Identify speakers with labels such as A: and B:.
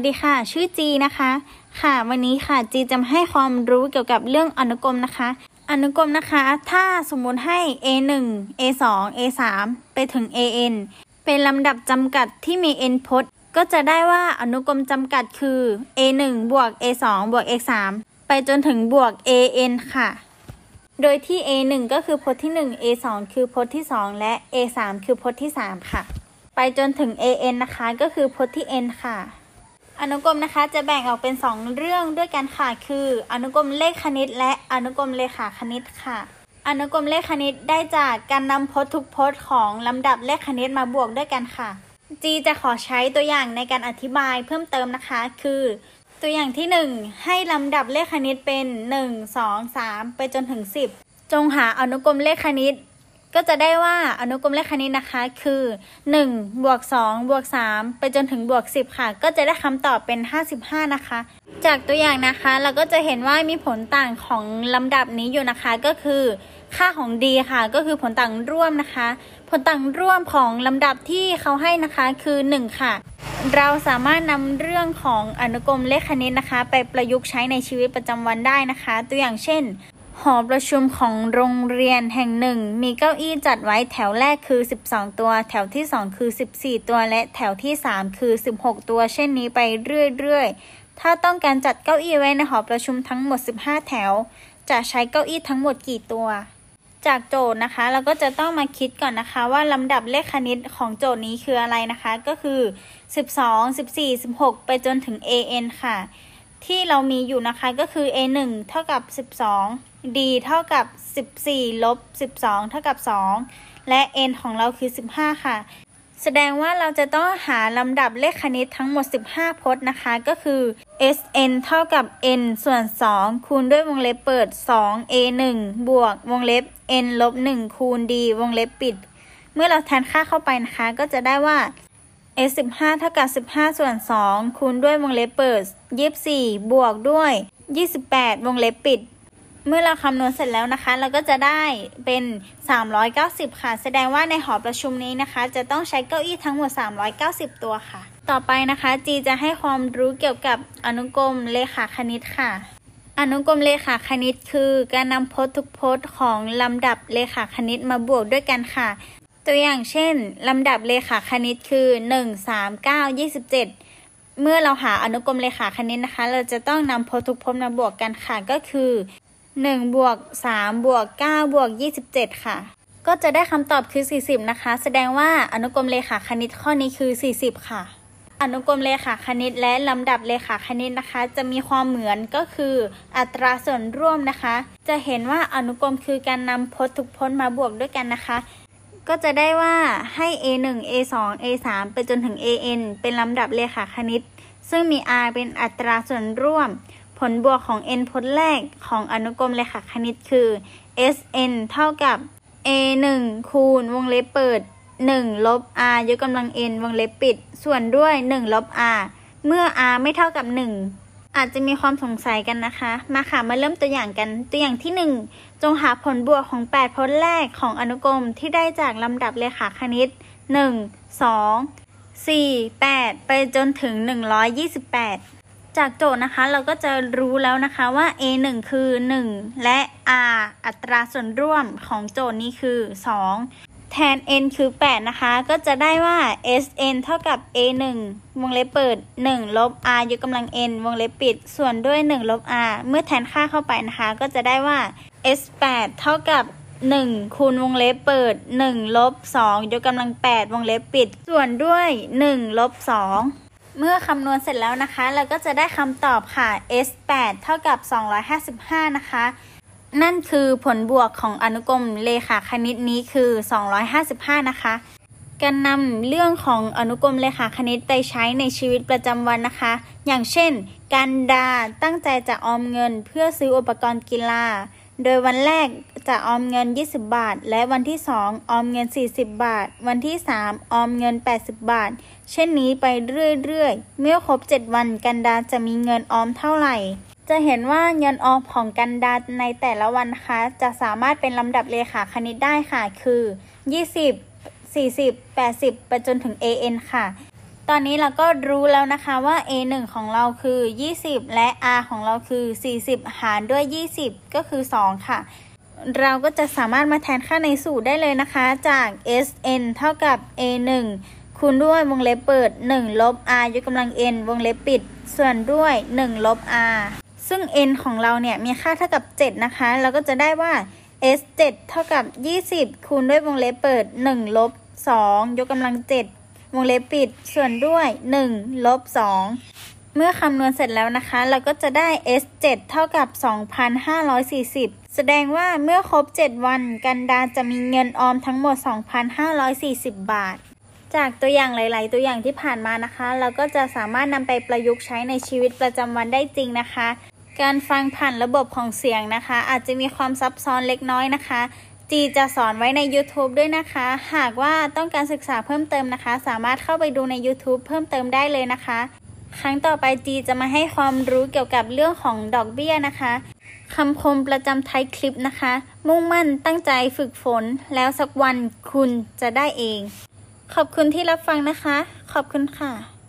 A: วัสดีค่ะ ชื่อจีนะคะ ค่ะ วันนี้ค่ะจีจะมาให้ความรู้เกี่ยวกับเรื่องอนุกรมนะคะ อนุกรมนะคะ ถ้าสมมุติให้ a1 a2 a3 ไปถึง an เป็นลำดับจำกัดที่มี n พจน์ ก็จะได้ว่าอนุกรมจำกัดคือ a1 บวก a2 บวก a3 ไปจนถึงบวก an ค่ะ โดยที่ a1 ก็คือพจน์ที่ 1 a2 คือพจน์ที่ 2 และ a3 คือพจน์ที่ 3 ค่ะ ไปจนถึง an นะคะ ก็คือพจน์ที่ n ค่ะ อนุกรมนะคะจะแบ่งออกเป็น 2 เรื่องด้วยกันค่ะ คือ อนุกรมเลขคณิต และอนุกรมเลขาคณิตค่ะ อนุกรมเลขคณิตได้จากการนำพจน์ทุกพจน์ของลำดับเลขคณิตมาบวกด้วยกันค่ะ จีจะขอใช้ตัวอย่างในการอธิบายเพิ่มเติมนะคะ คือ ตัวอย่างที่ 1 ให้ลำดับเลขคณิตเป็น 1 2 3 ไปจนถึง 10 จงหาอนุกรมเลขคณิต ก็จะได้ว่าอนุกรมเลขคณิตนะคะ คือ1บวก2บวก3ไปจนถึงบวก 10 ค่ะ ก็จะได้คำตอบเป็น 55 นะคะ จากตัวอย่างนะคะ เราก็จะเห็นว่ามีผลต่างของลำดับนี้อยู่นะคะ ก็คือ ค่าของ d ค่ะ ก็คือผลต่างร่วมนะคะ ผลต่างร่วมของลำดับที่เขาให้นะคะคือ 1 ค่ะ เราสามารถนำเรื่องของอนุกรมเลขคณิตนะคะ ไปประยุกต์ใช้ในชีวิตประจำวันได้นะคะ ตัวอย่างเช่น หอประชุมของโรงเรียนแห่งหนึ่ง มีเก้าอี้จัดไว้แถวแรกคือ 12 ตัว แถวที่ 2 คือ 14 ตัวและแถวที่ 3 คือ 16 ตัว เช่นนี้ไปเรื่อยๆ ถ้าต้องการจัดเก้าอี้ไว้ในหอประชุมทั้งหมด 15 แถว จะใช้เก้าอี้ทั้งหมดกี่ตัว จากโจทย์นะคะ เราก็จะต้องมาคิดก่อนนะคะว่าลำดับเลขคณิตของโจทย์นี้คืออะไรนะคะ ก็คือ 12 14 16 ไปจนถึง an ค่ะ ที่เรามีอยู่นะคะก็คือ a1 เท่ากับ 12 d เท่ากับ 14 ลบ 12 เท่ากับ 2 และ n ของเราคือ 15 ค่ะ แสดงว่าเราจะต้องหาลำดับเลขคณิตทั้งหมด 15 พจน์นะคะ ก็คือ sn เท่ากับ n ส่วน 2 คูณด้วยวงเล็บเปิด 2 a 1บวกวงเล็บ n ลบ 1 คูณ d วงเล็บปิด เมื่อเราแทนค่าเข้าไปนะคะ ก็จะได้ว่า s 15เท่ากับ 15 ส่วน 2 คูณด้วยวงเล็บเปิด 24 บวกด้วย 28 วงเล็บปิด เมื่อเราคำนวณเสร็จแล้วนะคะ เราก็จะได้เป็น 390 ค่ะ แสดงว่าในหอประชุมนี้นะคะ จะต้องใช้เก้าอี้ทั้งหมด 390 ตัวค่ะ ต่อไปนะคะ จีจะให้ความรู้เกี่ยวกับอนุกรมเลขาคณิตค่ะ อนุกรมเลขาคณิตคือ การนำพจน์ทุกพจน์ของลำดับเลขาคณิตมาบวกด้วยกันค่ะ ตัวอย่างเช่น ลำดับเลขาคณิตคือ 1 3 9 27 เมื่อเราหาอนุกรมเลขาคณิตนะคะ เราจะต้องนำพจน์ทุกพจน์มาบวกกันค่ะ ก็คือ1บวก3บวก9บวก27 ค่ะ ก็จะได้คำตอบคือ 40 นะคะ แสดงว่าอนุกรมเลขาคณิตข้อนี้คือ 40 ค่ะ อนุกรมเลขาคณิตและลำดับเลขาคณิตนะคะ จะมีความเหมือนก็คืออัตราส่วนร่วมนะคะ จะเห็นว่าอนุกรมคือการนำพจน์ทุกพจน์มาบวกด้วยกันนะคะ ก็จะได้ว่าให้ a1 a2 a3 ไปจนถึง an เป็นลำดับเลขาคณิต ซึ่งมี r เป็นอัตราส่วนร่วม ผลบวกของ n พจน์แรกของอนุกรมเลขาคณิตคือ sn เท่ากับ a1 คูณวงเล็บเปิด 1 ลบ r ยกกำลัง n วงเล็บปิด ส่วนด้วย 1 ลบ r เมื่อ r ไม่เท่ากับ 1 อาจจะมีความสงสัยกันนะคะ มาค่ะมาเริ่มตัวอย่างกัน ตัวอย่างที่ 1 จงหาผลบวกของ 8 พจน์แรกของอนุกรมที่ได้จากลำดับเลขาคณิต 1 2 4 8 ไปจนถึง 128 จากโจทย์นะคะเราก็จะรู้แล้วนะคะว่า a 1คือ 1 และ r อัตราส่วนร่วมของโจทย์นี้คือ 2 แทน n คือ 8 นะคะ ก็จะได้ว่า sn เท่ากับ a 1วงเล็บเปิด 1 ลบ r ยกกำลัง n วงเล็บปิด ส่วนด้วย 1 ลบ r เมื่อแทนค่าเข้าไปนะคะ ก็จะได้ว่า s 8เท่ากับ 1 คูณวงเล็บเปิด 1 ลบ 2 ยกกำลัง 8 วงเล็บปิด ส่วนด้วย 1 ลบ 2เมื่อคำนวณเสร็จแล้วนะคะ เราก็จะได้คำตอบค่ะ s 8เท่ากับ 255 นะคะ นั่นคือผลบวกของอนุกรมเลขาคณิตนี้คือ 255 นะคะการนำเรื่องของอนุกรมเลขาคณิตไปใช้ในชีวิตประจำวันนะคะ อย่างเช่น การดาตั้งใจจะออมเงินเพื่อซื้ออุปกรณ์กีฬา โดยวันแรกจะออมเงิน 20 บาท และวันที่ 2 ออมเงิน 40 บาท วันที่ 3 ออมเงิน 80 บาท เช่นนี้ไปเรื่อยๆ เมื่อครบ 7 วันกันดาจะมีเงินออมเท่าไหร่ จะเห็นว่าเงินออมของกันดาในแต่ละวันนะคะ จะสามารถเป็นลำดับเลขาคณิตได้ค่ะ คือ 20 40 80 ไปจนถึง an ค่ะ ตอนนี้เราก็รู้แล้วนะคะว่า a1 ของเราคือ 20 และ r ของเราคือ 40 หารด้วย 20 ก็คือ 2 ค่ะ เราก็จะสามารถมาแทนค่าในสูตรได้เลยนะคะ จาก sn เท่ากับ a1 คูณด้วยวงเล็บเปิด 1 ลบ r ยกกำลัง n วงเล็บปิด ส่วนด้วย 1 ลบ r ซึ่ง n ของเราเนี่ยมีค่าเท่ากับ 7 นะคะ เราก็จะได้ว่า s 7เท่ากับ 20 คูณด้วยวงเล็บเปิด 1 ลบ 2 ยกกำลัง 7 วงเล็บปิด ส่วนด้วย 1 ลบ 2 เมื่อคำนวณเสร็จแล้วนะคะ เราก็จะได้ s 7เท่ากับ 2,540 แสดงว่าเมื่อครบ 7 วัน กันดาจะมีเงินออมทั้งหมด 2,540 บาท จากตัวอย่างหลาย ๆ ตัวอย่างที่ผ่านมานะคะ เราก็จะสามารถนำไปประยุกต์ใช้ในชีวิตประจำวันได้จริงนะคะ การฟังผ่านระบบของเสียงนะคะ อาจจะมีความซับซ้อนเล็กน้อยนะคะ จีจะสอนไว้ใน YouTube ด้วยนะคะ หากว่าต้องการศึกษาเพิ่มเติมนะคะ สามารถเข้าไปดูใน YouTube เพิ่มเติมได้เลยนะคะ ครั้งต่อไปจีจะมาให้ความรู้เกี่ยวกับเรื่องของดอกเบี้ยนะคะคำคมประจำท้ายคลิปนะคะ มุ่งมั่นตั้งใจฝึกฝน แล้วสักวันคุณจะได้เอง ขอบคุณที่รับฟังนะคะ ขอบคุณค่ะ